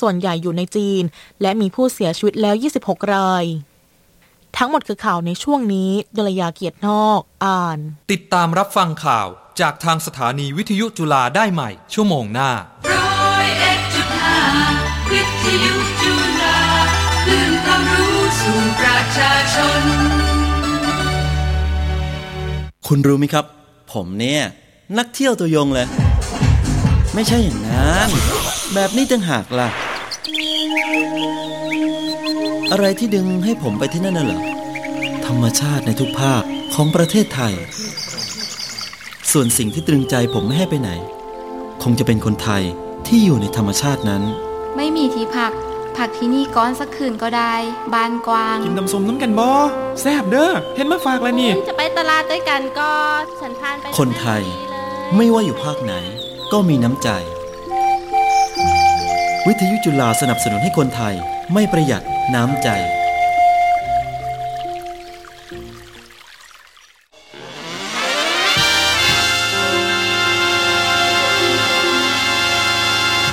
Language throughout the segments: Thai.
ส่วนใหญ่อยู่ในจีน และมีผู้เสียชีวิตแล้ว 26 ราย ทั้งหมดคือข่าวในช่วงนี้ดลยาเกียรตินอก อ่าน ติดตามรับฟังข่าวจากทางสถานีวิทยุจุฬาได้ใหม่ ชั่วโมงหน้าร้อยเอ็ดจุดห้าวิทยุจุฬาคลื่นความรู้สู่ประชาชน คุณรู้ไหมครับ ผมเนี่ย นักเที่ยวตัวยงเลย ไม่ใช่อย่างนั้น แบบนี้ต่างหากล่ะ อะไรที่ดึงให้ผมไปที่นั่นน่ะเหรอ ธรรมชาติในทุกภาคของประเทศไทย ส่วนสิ่งที่ตรึงใจผมไม่ให้ไปไหน คงจะเป็นคนไทยที่อยู่ในธรรมชาตินั้น ไม่มีที่พัก พักที่นี่ก้อนสักคืนก็ได้บ้านกว้าง กินน้ำส้มน้ำกันบอแซบเด้อ เห็นมาฝากแล้วนี่ จะไปตลาดด้วยกันก็ฉันพานไปคนไทยไม่ว่าอยู่ภาคไหนก็มีน้ำใจ วิทยุจุฬาสนับสนุนให้คนไทยไม่ประหยัดน้ำใจ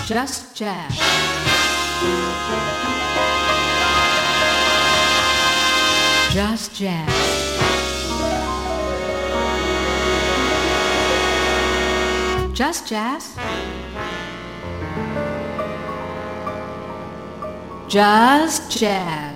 Just Jazz Just Jazz Just Jazz Just Jazz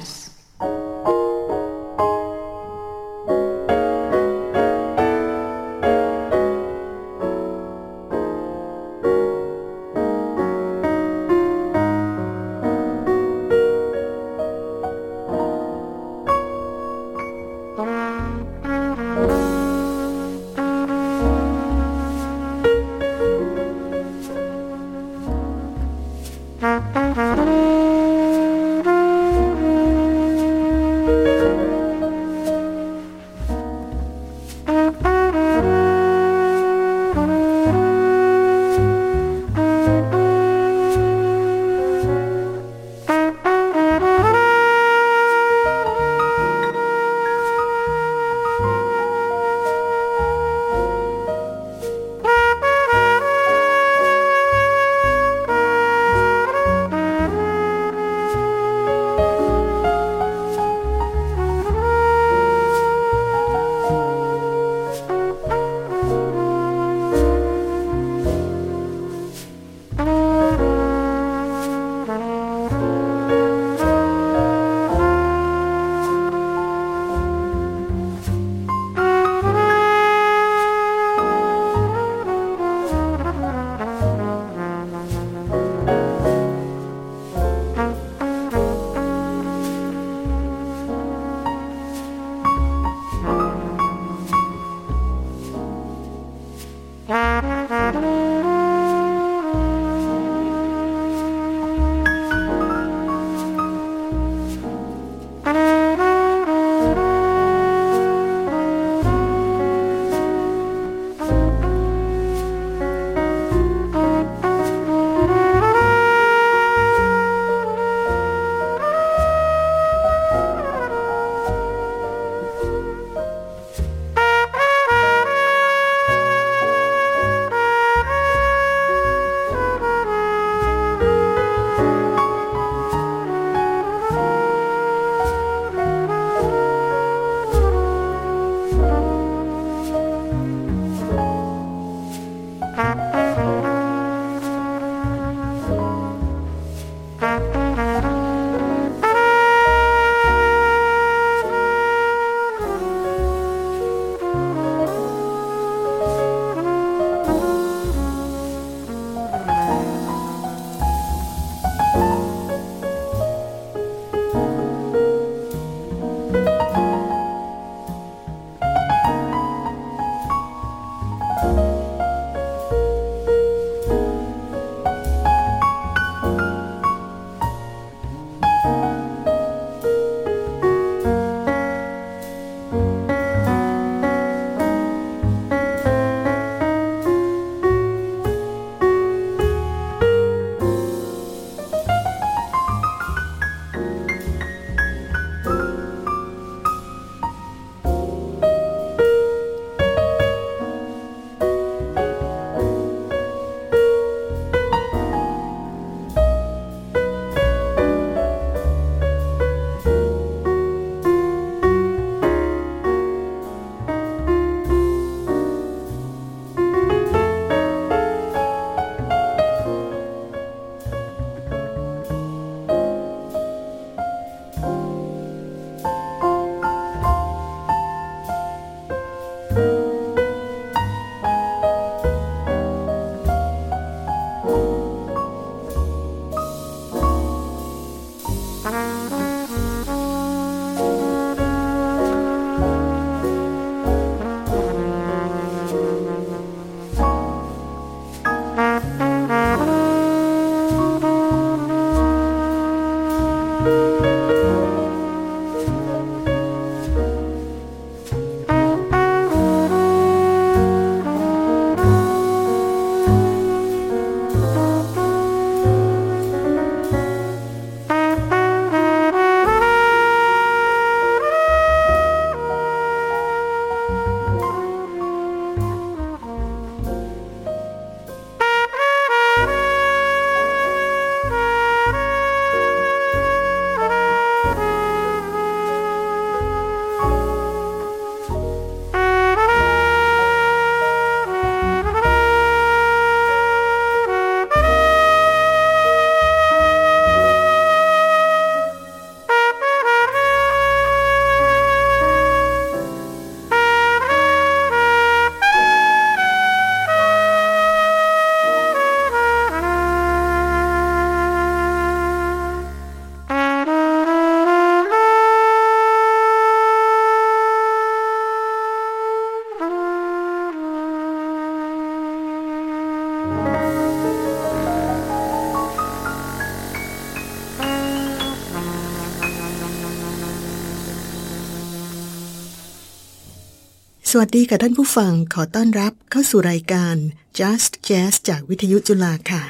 สวัสดีค่ะท่านผู้ฟังขอต้อนรับเข้าสู่รายการ Just Jazz จากวิทยุจุฬาค่ะ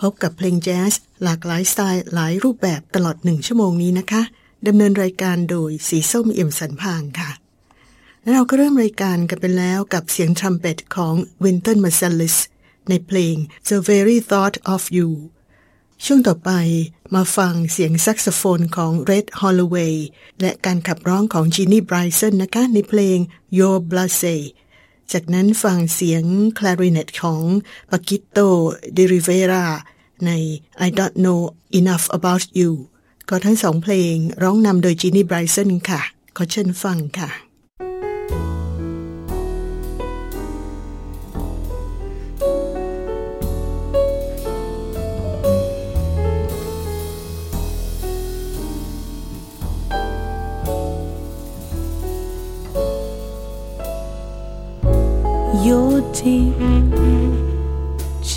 พบกับเพลงแจ๊สหลากหลายสไตล์หลายรูปแบบตลอดหนึ่งชั่วโมงนี้นะคะดำเนินรายการโดยสีส้มเอี่ยมสันพางค่ะ และเราก็เริ่มรายการกันไปแล้วกับเสียงทรัมเป็ตของ Wynton Marsalis ในเพลง The Very Thought of You ช่วงต่อไปมาฟังเสียงแซกโซโฟนของ Red Holloway และการขับร้องของจีนี่ไบรซันนะคะในเพลง Your Blase จากนั้นฟังเสียงคลาริเนตของ Paquito de Rivera ใน I Don't Know Enough About You ก็ทั้งสองเพลงร้องนำโดยจีนี่ไบรซันค่ะ ขอเชิญฟังค่ะ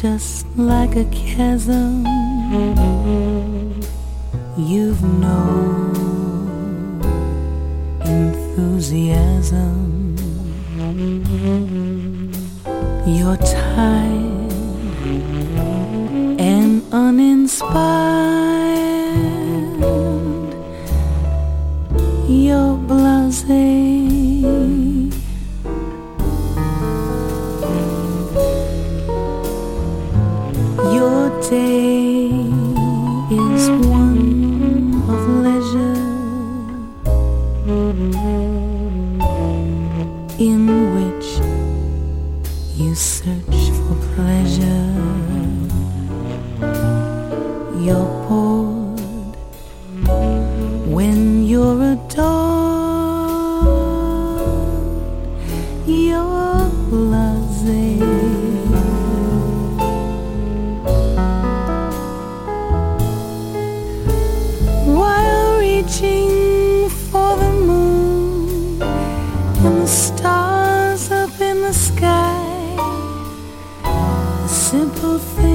just like a chasm. You've no enthusiasm. You're tired and uninspired. You're blasé. simple thing.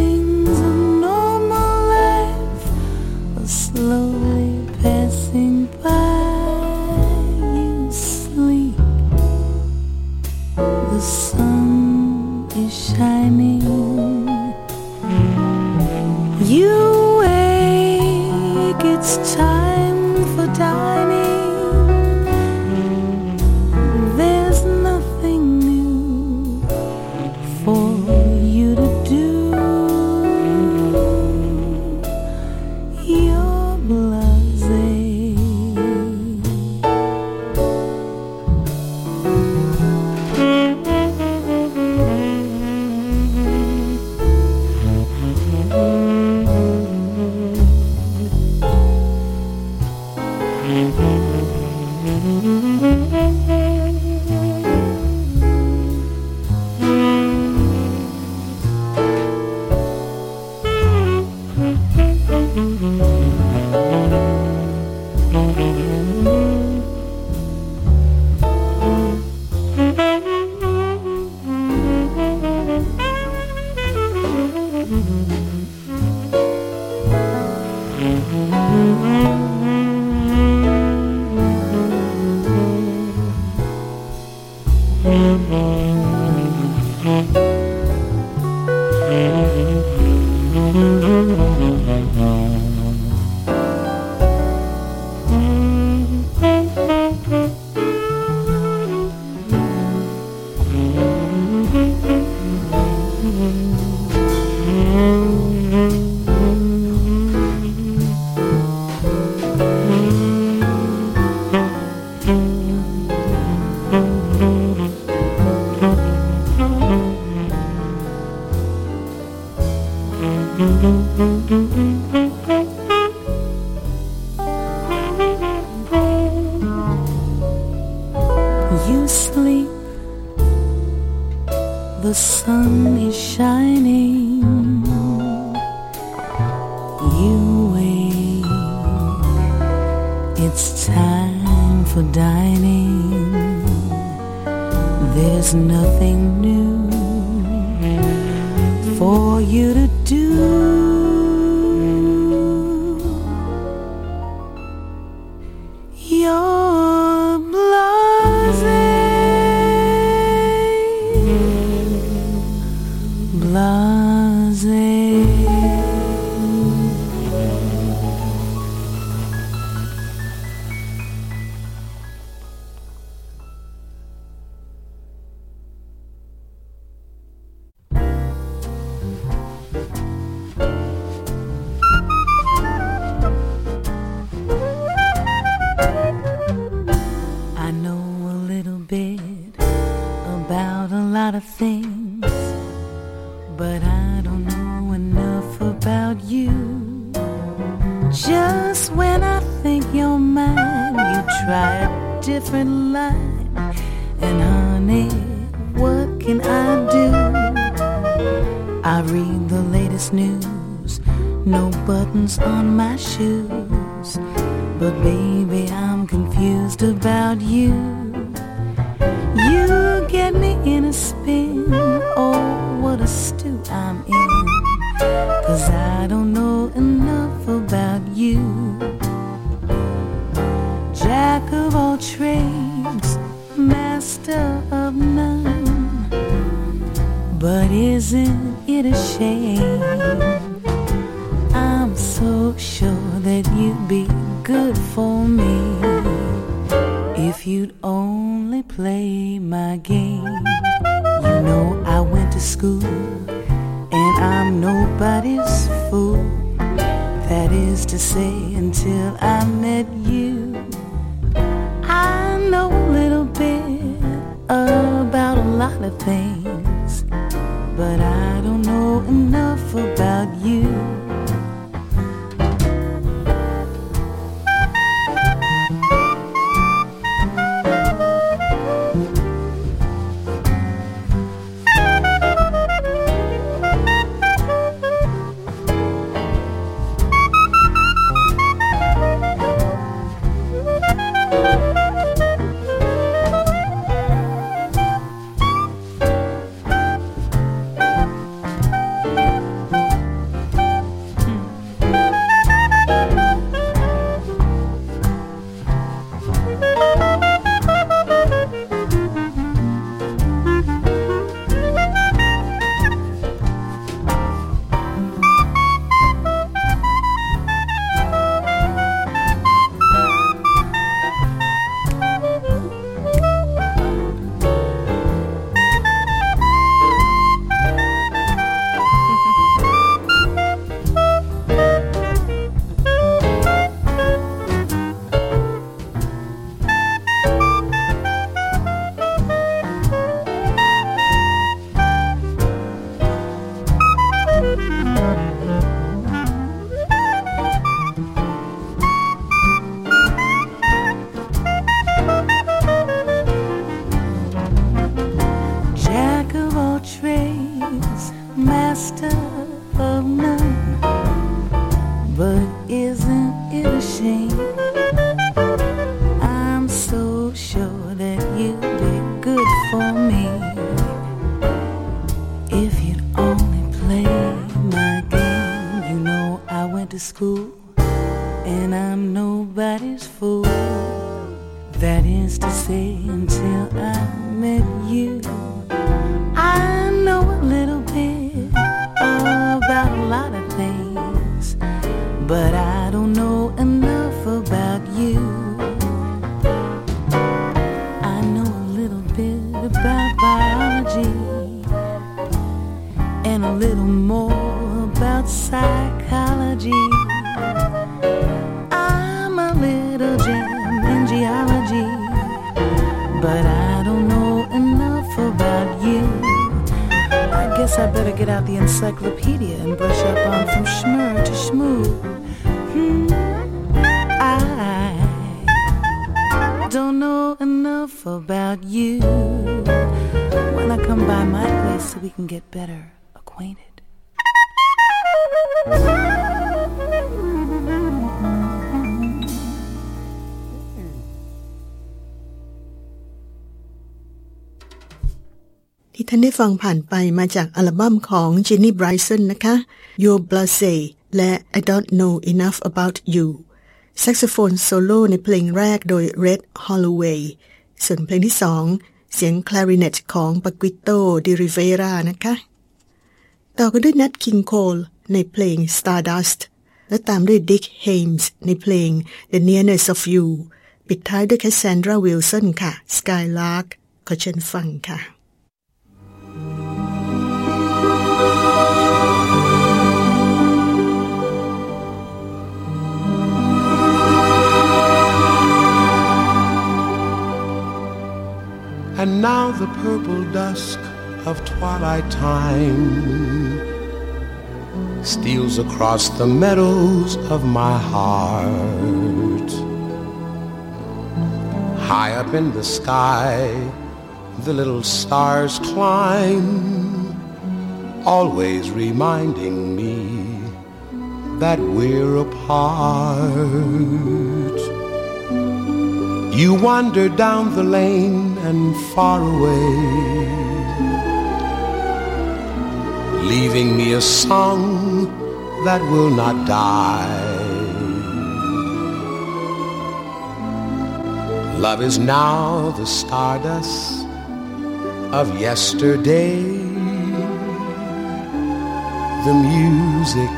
Get me in a spin, oh, what a stew I'm in. Cause I don't know enough about you. Jack of all trades, master of none. But isn't it a shame? I'm so sure that you'd be good for me play my game. You know I went to school and I'm nobody's fool. That is to say, until I met you, I know a little bit about a lot of things, but I don't know enough about you. ที่ท่านได้ฟังผ่านไปมาจากอัลบั้มของ Jeanie Bryson นะคะ You're Blasé และ I Don't Know Enough About You แซกโซโฟนโซโล่ในเพลงแรกโดย Red Holloway ส่วนเพลงที่สองเสียงคลาริเนตของ Paquito D'Rivera นะคะ ต่อกันด้วย Nat King Cole ในเพลง Stardust และตามด้วย Dick Haymes ในเพลง The Nearness of You ปิดท้ายด้วย Cassandra Wilson ค่ะ Skylark ขอเชิญฟังค่ะ And now the purple dusk of twilight time steals across the meadows of my heart. High up in the sky, the little stars climb, always reminding me that we're apart. You wander down the lane and far away, leaving me a song that will not die. Love is now the stardust of yesterday, the music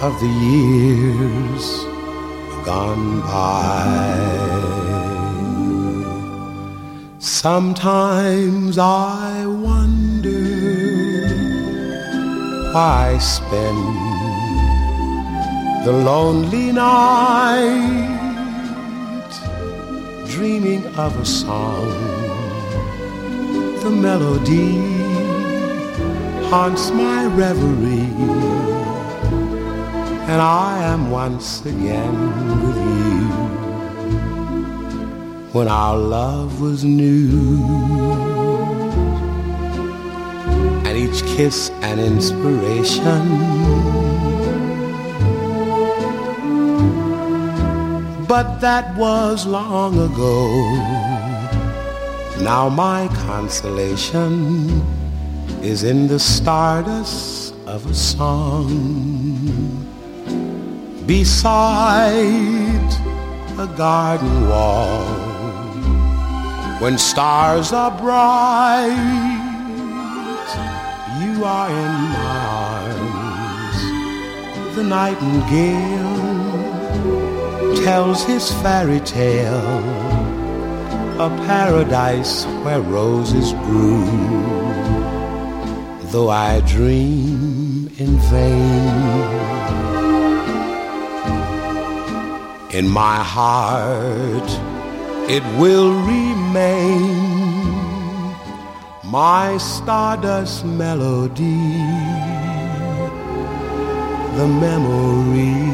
of the years gone by. Sometimes I wonder why I spend the lonely night dreaming of a song. The melody haunts my reverie, and I am once again with you. When our love was new, and each kiss an inspiration. But that was long ago. Now my consolation is in the stardust of a song beside a garden wall. When stars are bright, you are in my arms. The nightingale tells his fairy tale, a paradise where roses bloom. Though I dream in vain, in my heart it will remain my stardust melody, the memory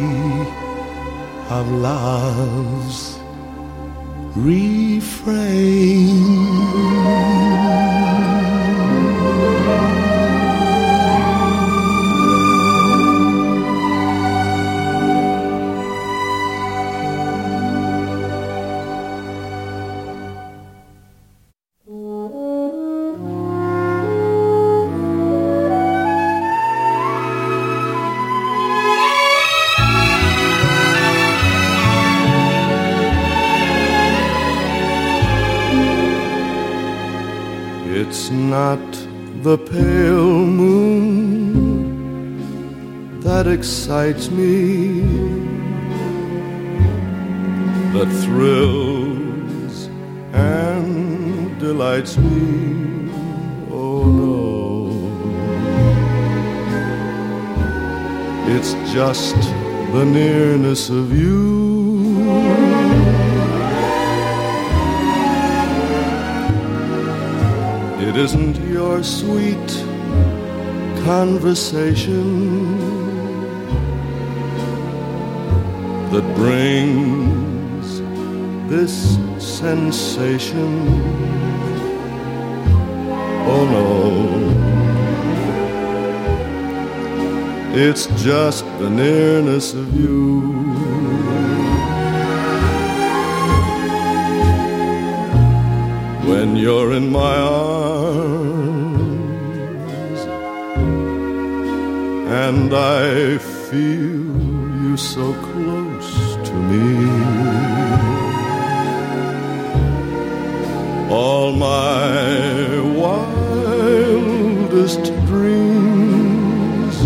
of love's refrain. The pale moon that excites me, that thrills and delights me. Oh no, it's just the nearness of you. It isn't your sweet conversation that brings this sensation. Oh no, it's just the nearness of you. When you're in my arms and I feel you so close to me. All my wildest dreams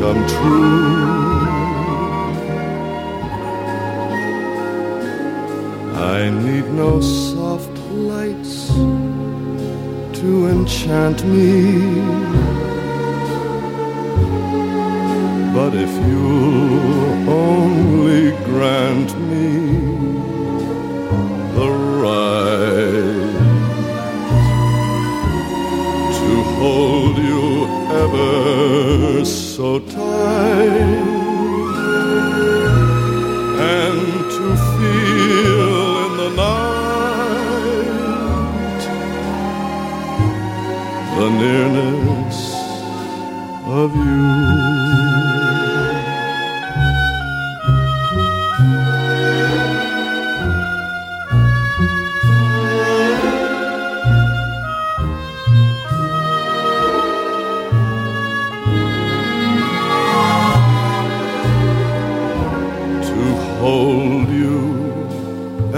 come true. no soft lights to enchant me. But if you'll only grant me the right to hold you ever so tight and to feel nearness of you.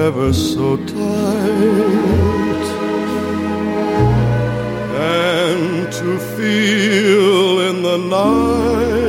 ever so tight. feel in the night.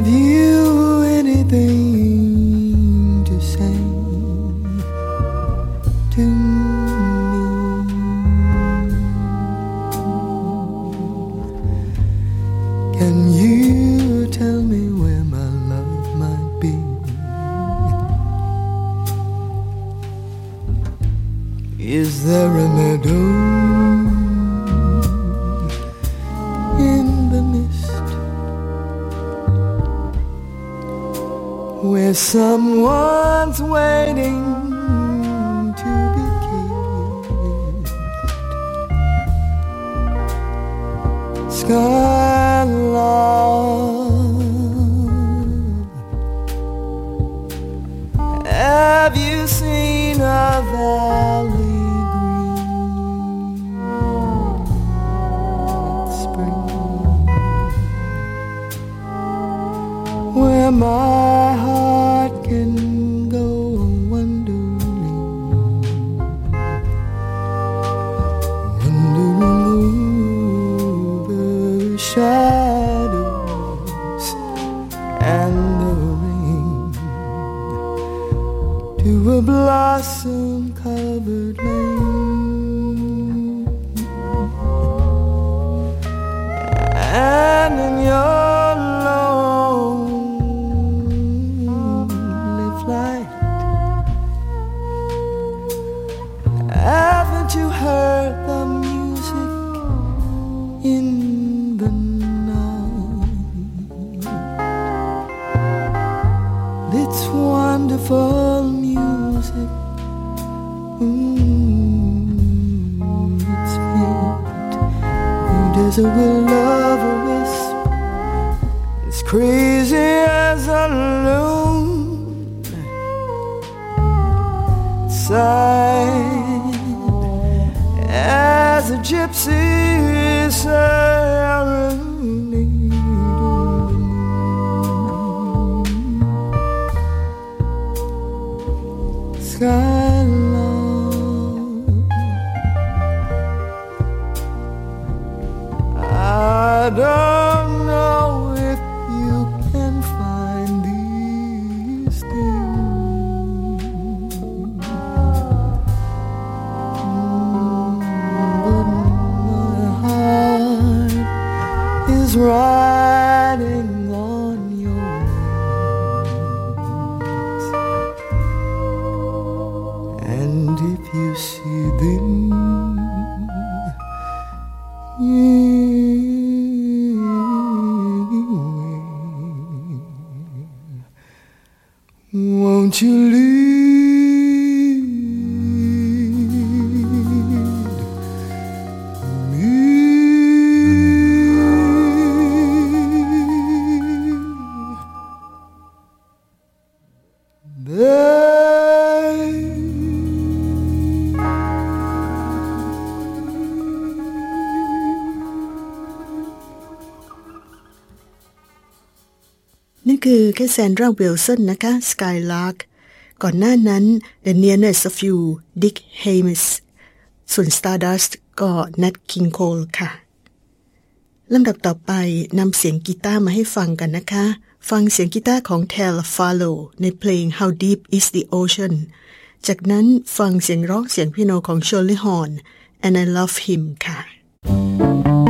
Have you? It's wonderful music. Mm, it's made. And as a will of a wisp, it's crazy as a loon. Sighed as a gypsy siren. แซนดราวิลสันนะคะ Skylark ก่อนหน้านั้น The Nearness of You Dick Hames ส่วน Stardust ก็ Nat King Cole ค่ะลำดับต่อไปนำเสียงกีตาร์มาให้ฟังกันนะคะ ฟังเสียงกีตาร์ของ Tel Farlow ในเพลง How Deep Is the Ocean จากนั้นฟังเสียงร้องเสียงพิโนของ Shirley Horn and I Love Him ค่ะ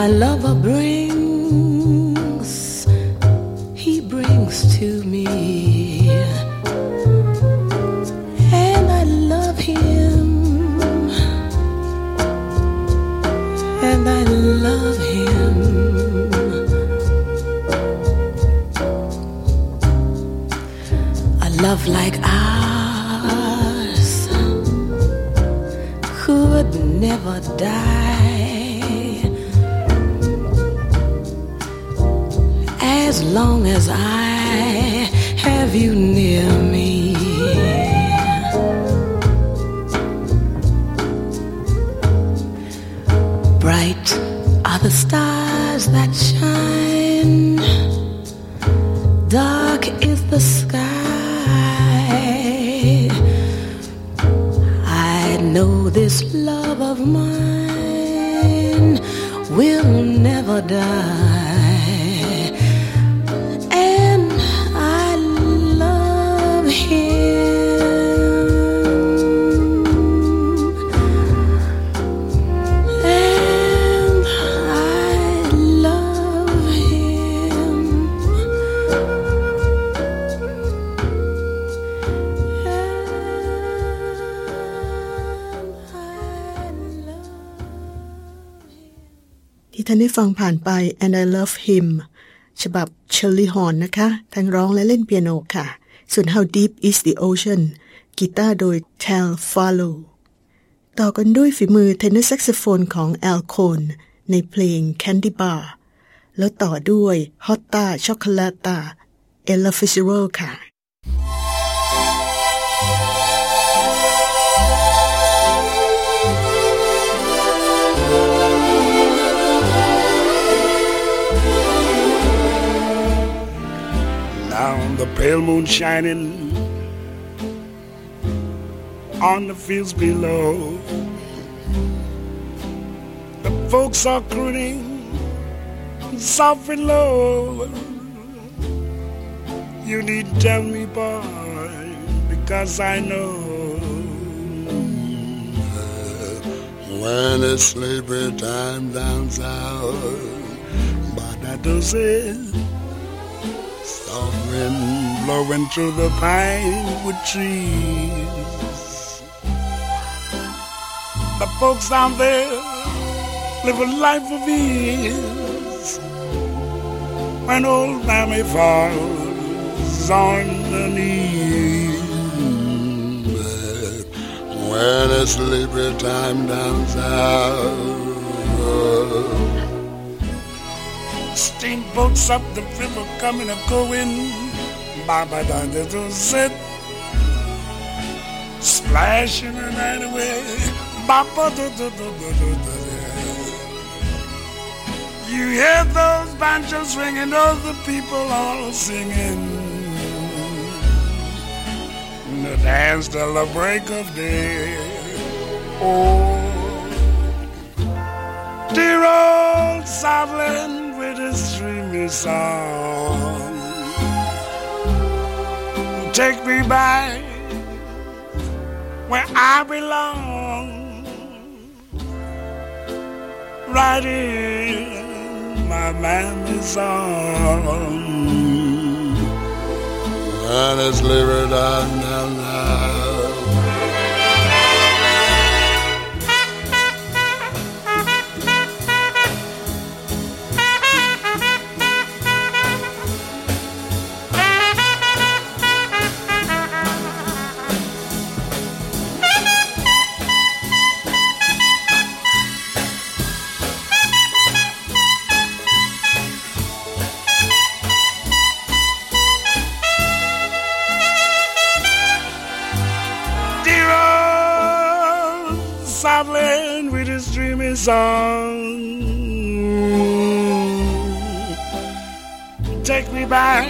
my lover brings, he brings to me. And I love him, and I love him. A love like ours could never die long as I have you near me. Bright are the stars that shine, dark is the sky. I know this love of mine will never die. ฟังผ่านไป And I Love Him ฉบับ Shirley Horn นะคะทั้งร้องและเล่นเปียโนค่ะ ส่วน How Deep is the Ocean กีตาร์โดย Tal Farlow ต่อกันด้วยฝีมือเทเนอร์แซกโซโฟนของ Al Cohn ในเพลง Candy Bar แล้วต่อด้วย Hotta Chocolata Ella Fitzgerald ค่ะ the pale moon shining on the fields below. The folks are crooning soft and low. You need tell me, boy, because I know when it's sleepy time down south. But I don't say Soft wind blowing through the pine wood trees. The folks down there live a life of ease. When old mammy falls on her knees. When it's sleepy time down south. Steamboats up the river coming and going. Baba down the to sit. Splashing the night away. Baba do do do do do do. You hear those banjos ringing, those the people all singing. The dance till the break of day. Oh, dear old Southland song. Take me back where I belong. Right in my mammy's song. And it's liver down, down. Song. Take me back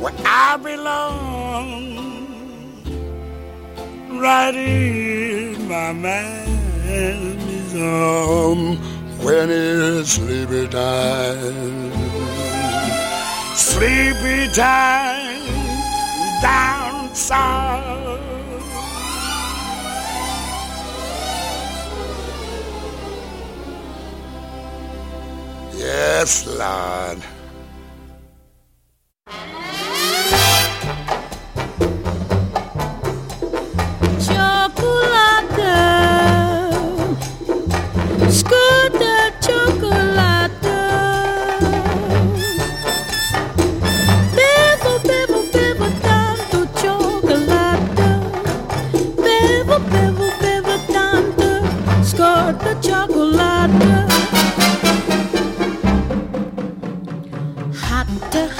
where I belong. Right in my mammy's arm when it's sleepy time. Sleepy time down south. Yes, Lord.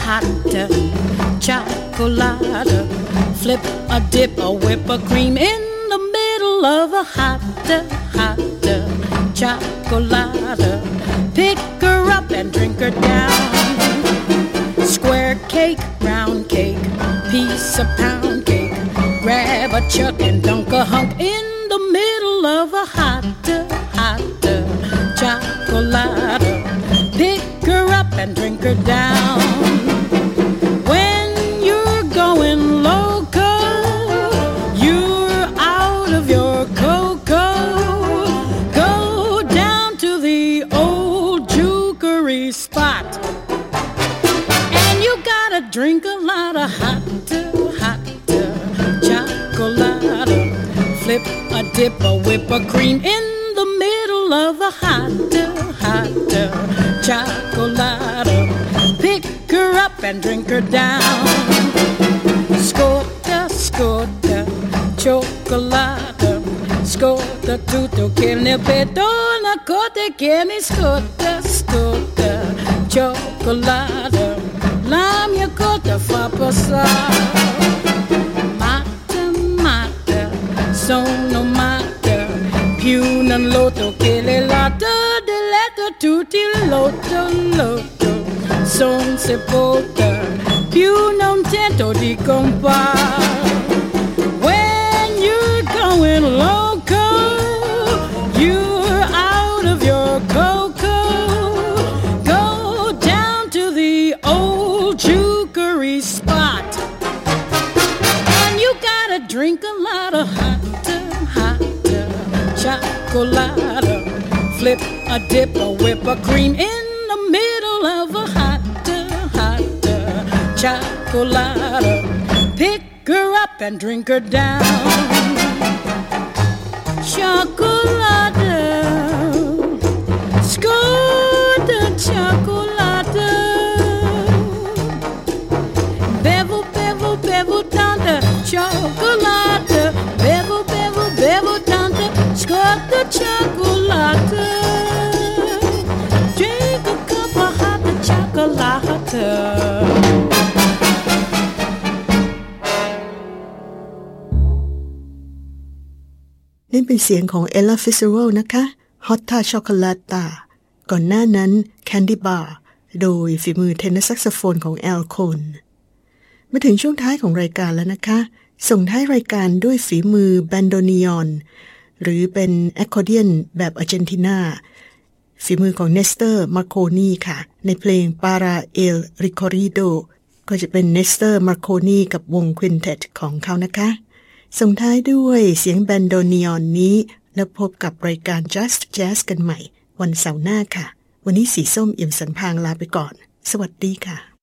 Hotter, hotter uh, chocolate. Flip a dip, a whip a cream in the middle of a hotter, hot uh, uh, chocolate. Pick her up and drink her down. Square cake, round cake, piece of pound cake. Grab a chuck and dunk a hunk in the middle of a hotter, hot chocolate. Pick her up and drink her down. Dip, a whip a cream in the middle of a hot, hot chocolate. Pick her up and drink her down. Scorta, scorta, chocolate. Scorta tutto che ne pedona cote che mi scorta, scorta, chocolate. La mia cotta fa passare. Non lotto che le latte, de letto tutti lotto, lotto. Son sepolta, più non tento di compare. Dip, a whip a cream in the middle of a hot, hot chocolate. Pick her up and drink her down. Chocolate, score the chocolate. Bevo, bevo, down the chocolate. Bevo, bevo, bevo tante scotta chocolate. เป็นเสียงของ Ella Fitzgerald นะคะ Hotta Chocolata ก่อนหน้านั้น Candy Bar โดยฝีมือเทเนอร์แซกโซโฟนของ Al Cohn มาถึงช่วงท้ายของรายการแล้วนะคะ ส่งท้ายรายการด้วยฝีมือแบนโดเนียนหรือเป็นแอคคอร์เดียนแบบอาร์เจนตินาฝีมือของ Néstor Marconi ค่ะ ในเพลง Para el recorrido ก็จะเป็น Néstor Marconi กับวง quintet ของเขานะคะ ส่งท้ายด้วยเสียงแบนโดนิออนนี้ แล้วพบกับรายการ Just Jazz กันใหม่ วันเสาร์หน้าค่ะ วันนี้สีส้มเอี่ยมสันพางลาไปก่อน สวัสดีค่ะ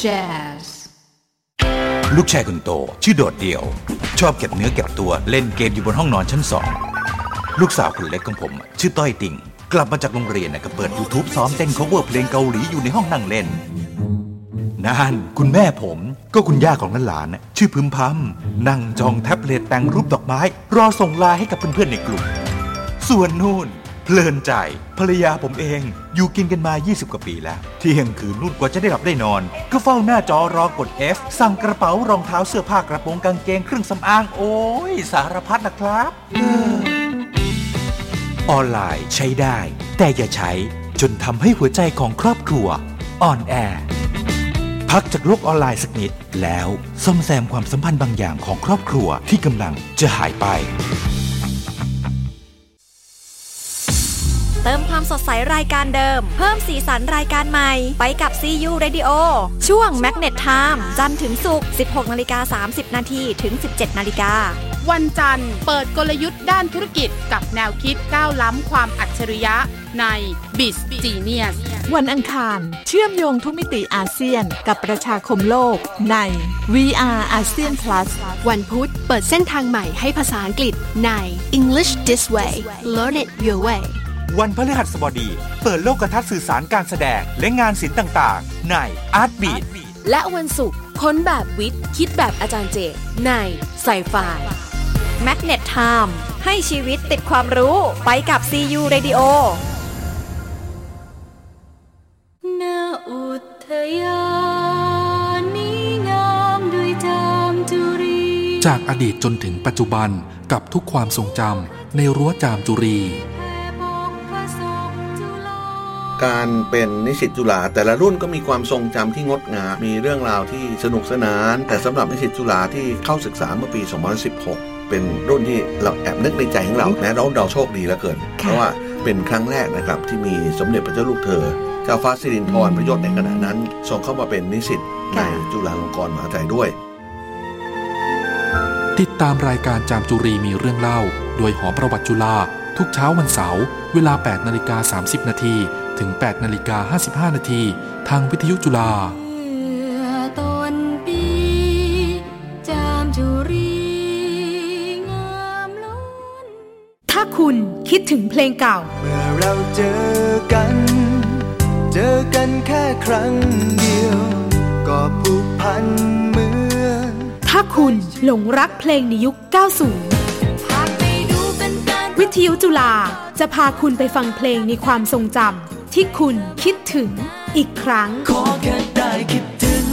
Jazz ลูกชายคนโต ชื่อโดดเดี่ยว ชอบเก็บเนื้อเก็บตัวเล่นเกมอยู่บนห้องนอนชั้นสองลูกสาวคนเล็กของผม ชื่อต้อยติ่ง กลับมาจากโรงเรียนนะก็เปิด YouTube ซ้อมเต้น cover เพลงเกาหลีอยู่ในห้องนั่งเล่นนั่นคุณแม่ผมก็คุณย่าของหลานๆชื่อพึมพำนั่งจองแท็บเล็ตแต่งรูปดอกไม้ รอส่งไลน์ให้กับเพื่อนๆในกลุ่ม ส่วนนู่น เพลินใจ ภรรยาผมเอง อยู่กินกันมา 20 กว่าปีแล้ว เที่ยงคืนนู่นกว่าจะได้หลับได้นอน ก็เฝ้าหน้าจอรอกด F สั่งกระเป๋ารองเท้าเสื้อผ้ากระโปรงกางเกงเครื่องสำอาง โอ้ย สารพัดนะครับออออนไลน์ใช้ได้ แต่อย่าใช้ จนทำให้หัวใจของครอบครัวอ่อนแอพักจากโลกออนไลน์สักนิด แล้วซ่อมแซมความสัมพันธ์บางอย่างของครอบครัวที่กำลังจะหายไป เติมความสดใสรายการเดิม เพิ่มสีสันรายการใหม่ ไปกับ CU Radio ช่วง Magnet Time จันทร์ถึงศุกร์ 16 นาฬิกา 30 นาทีถึง 17 นาฬิกา วันจันทร์ เปิดกลยุทธ์ด้านธุรกิจกับแนวคิดก้าวล้ำความอัจฉริยะใน b i z Genius วันอังคาร เชื่อมโยงทุกมิติอาเซียนกับประชาคมโลกใน VR ASEAN Plus วันพุธ เปิดเส้นทางใหม่ให้ภาษาอังกฤษใน English This Way Learn it your way วันพฤหัสบดี เปิดโลกทัศน์สื่อสารการแสดง และงานศิลป์ต่างๆ ใน Art Beat และวันศุกร์ค้นแบบวิทย์ คิดแบบอาจารย์เจ ในไซไฟ Magnet Time ให้ชีวิตติดความรู้ไปกับ CU Radio ณอุทยานนี้งามด้วยจามจุรี จากอดีตจนถึงปัจจุบันกับทุกความทรงจำในรั้วจามจุรี การเป็นนิสิตจุฬาแต่ละรุ่นก็มีความทรงจำที่งดงามมีเรื่องราวที่สนุกสนาน แต่สำหรับนิสิตจุฬาที่เข้าศึกษาเมื่อปี 2016 เป็นรุ่นที่เราแอบนึกในใจของเราแม้เราเราโชคดีเหลือเกิน เพราะว่าเป็นครั้งแรกนะครับที่มีสมเด็จพระเจ้าลูกเธอเจ้าฟ้าสิรินธรพระยศในขณะนั้นส่งเข้ามาเป็นนิสิตในจุฬาลงกรณ์มหาวิทยาลัยด้วย ติดตามรายการจามจุรีมีเรื่องเล่า โดยหอประวัติจุฬาทุกเช้าวันเสาร์เวลา 8 นาฬิกา 30 นาที ถึง 8 นาฬิกา 55 นาที ทางวิทยุจุฬาเมื่อต้นปีจามจุรีงามล้นถ้าคุณคิดถึงเพลงเก่า เมื่อเราเจอกัน เจอกันแค่ครั้งเดียว ก็ผูกพันเหมือน ถ้าคุณหลงรักเพลงในยุค 90วิทยุจุฬาจะพาคุณไปฟังเพลงในความทรงจำ ที่คุณคิดถึงอีกครั้งขอแค่ได้คิดถึง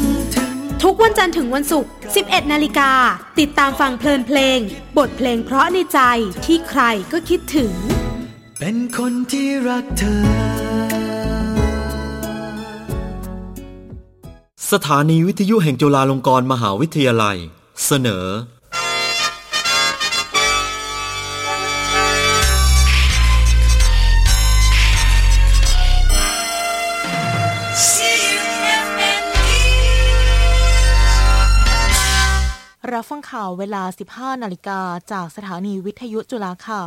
ทุกวันจันทร์ถึงวันศุกร์ 11 นาฬิกา ติดตามฟังเพลินเพลง บทเพลงเพราะในใจที่ใครก็คิดถึง เป็นคนที่รักเธอ สถานีวิทยุแห่งจุฬาลงกรณ์มหาวิทยาลัย เสนอ ข่าวเวลา 15 นาฬิกาจากสถานีวิทยุจุฬาค่ะ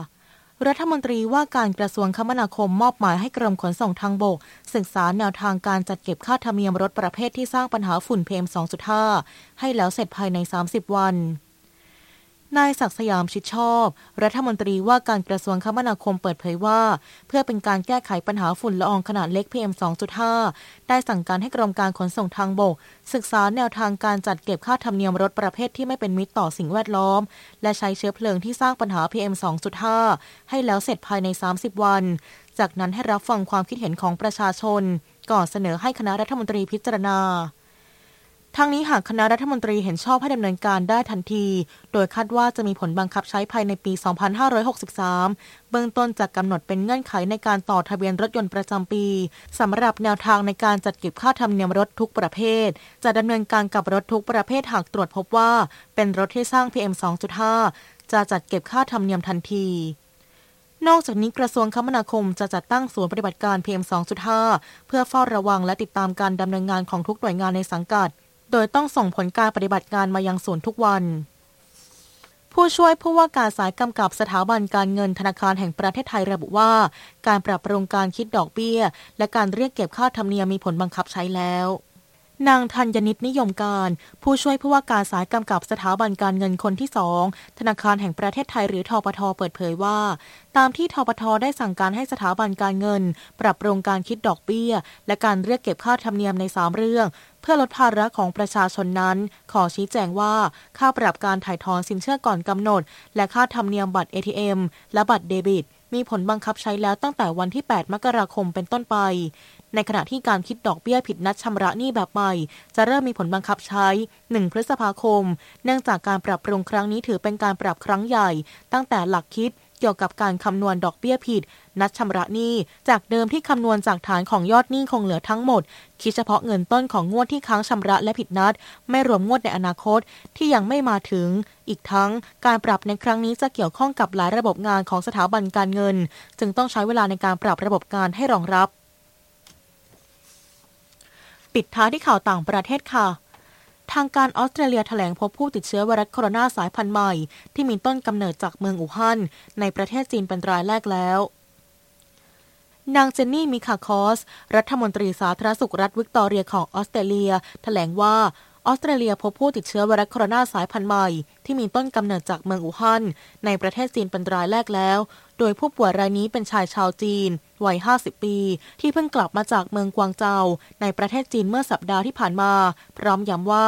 รัฐมนตรีว่าการกระทรวงคมนาคมมอบหมายให้กรมขนส่งทางบก ศึกษาแนวทางการจัดเก็บค่าธรรมเนียมรถประเภทที่สร้างปัญหาฝุ่นเพม2.5 ให้แล้วเสร็จภายใน 30 วัน นายศักสยามชิดชอบ รัฐมนตรีว่าการกระทรวงคมนาคมเปิดเผยว่า เพื่อเป็นการแก้ไขปัญหาฝุ่นละอองขนาดเล็ก PM 2.5 ได้สั่งการให้กรมการขนส่งทางบก ศึกษาแนวทางการจัดเก็บค่าธรรมเนียมรถประเภทที่ไม่เป็นมิตรต่อสิ่งแวดล้อม และใช้เชื้อเพลิงที่สร้างปัญหา PM 2.5 ให้แล้วเสร็จภายใน 30 วัน จากนั้นให้รับฟังความคิดเห็นของประชาชน ก่อนเสนอให้คณะรัฐมนตรีพิจารณา ทั้งนี้หากคณะรัฐมนตรีเห็นชอบให้ดำเนินการได้ทันที โดยคาดว่าจะมีผลบังคับใช้ภายในปี 2563 เบื้องต้นจะกำหนดเป็นเงื่อนไขในการต่อทะเบียนรถยนต์ประจำปีสำหรับแนวทางในการจัดเก็บค่าธรรมเนียมรถทุกประเภท จะดำเนินการกับรถทุกประเภทหากตรวจพบว่า เป็นรถที่สร้าง PM 2.5 จะจัดเก็บค่าธรรมเนียมทันทีนอกจากนี้กระทรวงคมนาคมจะจัดตั้งศูนย์ปฏิบัติการ PM 2.5 เพื่อเฝ้าระวังและติดตามการดำเนินงานของทุกหน่วยงานในสังกัด โดยต้องส่งผลการปฏิบัติงานมายังศูนย์ทุกวัน ผู้ช่วยผู้ว่าการสายกำกับสถาบันการเงินธนาคารแห่งประเทศไทยระบุว่า การปรับปรุงการคิดดอกเบี้ย และการเรียกเก็บค่าธรรมเนียมมีผลบังคับใช้แล้ว นางธัญนิตนิยมการ ผู้ช่วยผู้ว่าการสายกำกับสถาบันการเงินคนที่สองธนาคารแห่งประเทศไทยหรือทปทเปิดเผยว่า ตามที่ทปทได้สั่งการให้สถาบันการเงิน ปรับปรุงการคิดดอกเบี้ย และการเรียกเก็บค่าธรรมเนียมใน 3 เรื่อง เพื่อลดภาระของประชาชนนั้น ขอชี้แจงว่า ค่าปรับการถ่ายถอนสินเชื่อก่อนกำหนด และค่าธรรมเนียมบัตร ATM และบัตรเดบิตมีผลบังคับใช้แล้วตั้งแต่วันที่ 8 มกราคมเป็นต้นไป ในขณะที่การคิดดอกเบี้ยผิดนัดชำระหนี้แบบใหม่ จะเริ่มมีผลบังคับใช้ 1 พฤษภาคม เนื่องจากการปรับปรุงครั้งนี้ถือเป็นการปรับครั้งใหญ่ ตั้งแต่หลักคิดเกี่ยวกับการคำนวณดอกเบี้ยผิด นัดชำระหนี้ จากเดิมที่คำนวณจากฐานของยอดหนี้คงเหลือทั้งหมด คิดเฉพาะเงินต้นของงวดที่ค้างชำระและผิดนัด ไม่รวมงวดในอนาคตที่ยังไม่มาถึง อีกทั้งการปรับในครั้งนี้จะเกี่ยวข้องกับหลายระบบงานของสถาบันการเงิน จึงต้องใช้เวลาในการปรับระบบงานให้รองรับ ปิดท้ายที่ข่าวต่างประเทศค่ะ ทางการออสเตรเลียแถลงพบผู้ติดเชื้อไวรัสโคโรนาสายพันธุ์ใหม่ ที่มีต้นกำเนิดจากเมืองอู่ฮั่นในประเทศจีนเป็นรายแรกแล้วนางเจนนี่มิคาคอส รัฐมนตรีสาธารณสุขรัฐวิกตอเรียของออสเตรเลียแถลงว่าออสเตรเลียพบผู้ติดเชื้อไวรัสโคโรนาสายพันธุ์ใหม่ ที่มีต้นกำเนิดจากเมืองอู่ฮั่นในประเทศจีนเป็นรายแรกแล้ว โดยผู้ป่วยรายนี้เป็นชายชาวจีนวัย 50 ปี ที่เพิ่งกลับมาจากเมืองกวางเจา ในประเทศจีนเมื่อสัปดาห์ที่ผ่านมา พร้อมย้ำว่า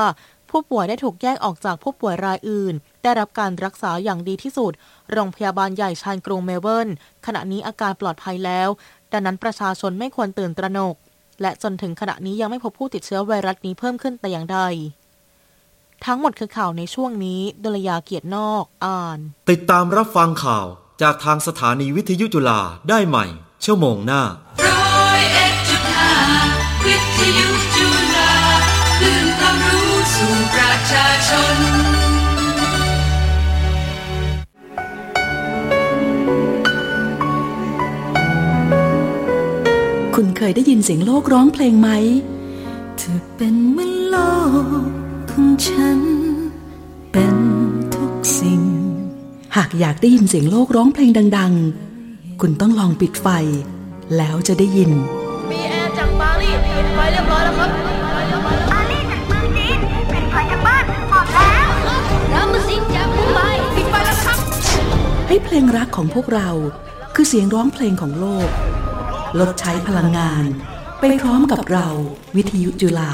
ผู้ป่วยได้ถูกแยกออกจากผู้ป่วยรายอื่น ได้รับการรักษาอย่างดีที่สุด โรงพยาบาลใหญ่ชานกรุงเมลเบิร์นขณะนี้อาการปลอดภัยแล้ว ดังนั้นประชาชนไม่ควรตื่นตระหนก และจนถึงขณะนี้ยังไม่พบผู้ติดเชื้อไวรัสนี้เพิ่มขึ้นแต่อย่างใดทั้งหมดคือข่าวในช่วงนี้ ดลยาเกียรตินอก อ่าน ติดตามรับฟังข่าว จากทางสถานีวิทยุจุฬาได้ใหม่ ชั่วโมงหน้าร้อยเอ็ดจุดห้าวิทยุจุฬาคลื่นความรู้สู่ประชาชน คุณเคยได้ยินเสียงโลกร้องเพลงไหม เธอเป็นเหมือนโลกของฉันเป็นทุกสิ่ง หากอยากได้ยินเสียงโลกร้องเพลงดัง ๆ คุณต้องลองปิดไฟ แล้วจะได้ยิน มีแอร์จากปารีสปิดไฟเรียบร้อยแล้วครับปารีสจากเมืองจีนปิดไฟจากบ้านหมดแล้วรามาซินจากมุมไบปิดไฟแล้วครับ ให้เพลงรักของพวกเราคือเสียงร้องเพลงของโลก ลดใช้พลังงาน ไปพร้อมกับเราวิทยุจุฬา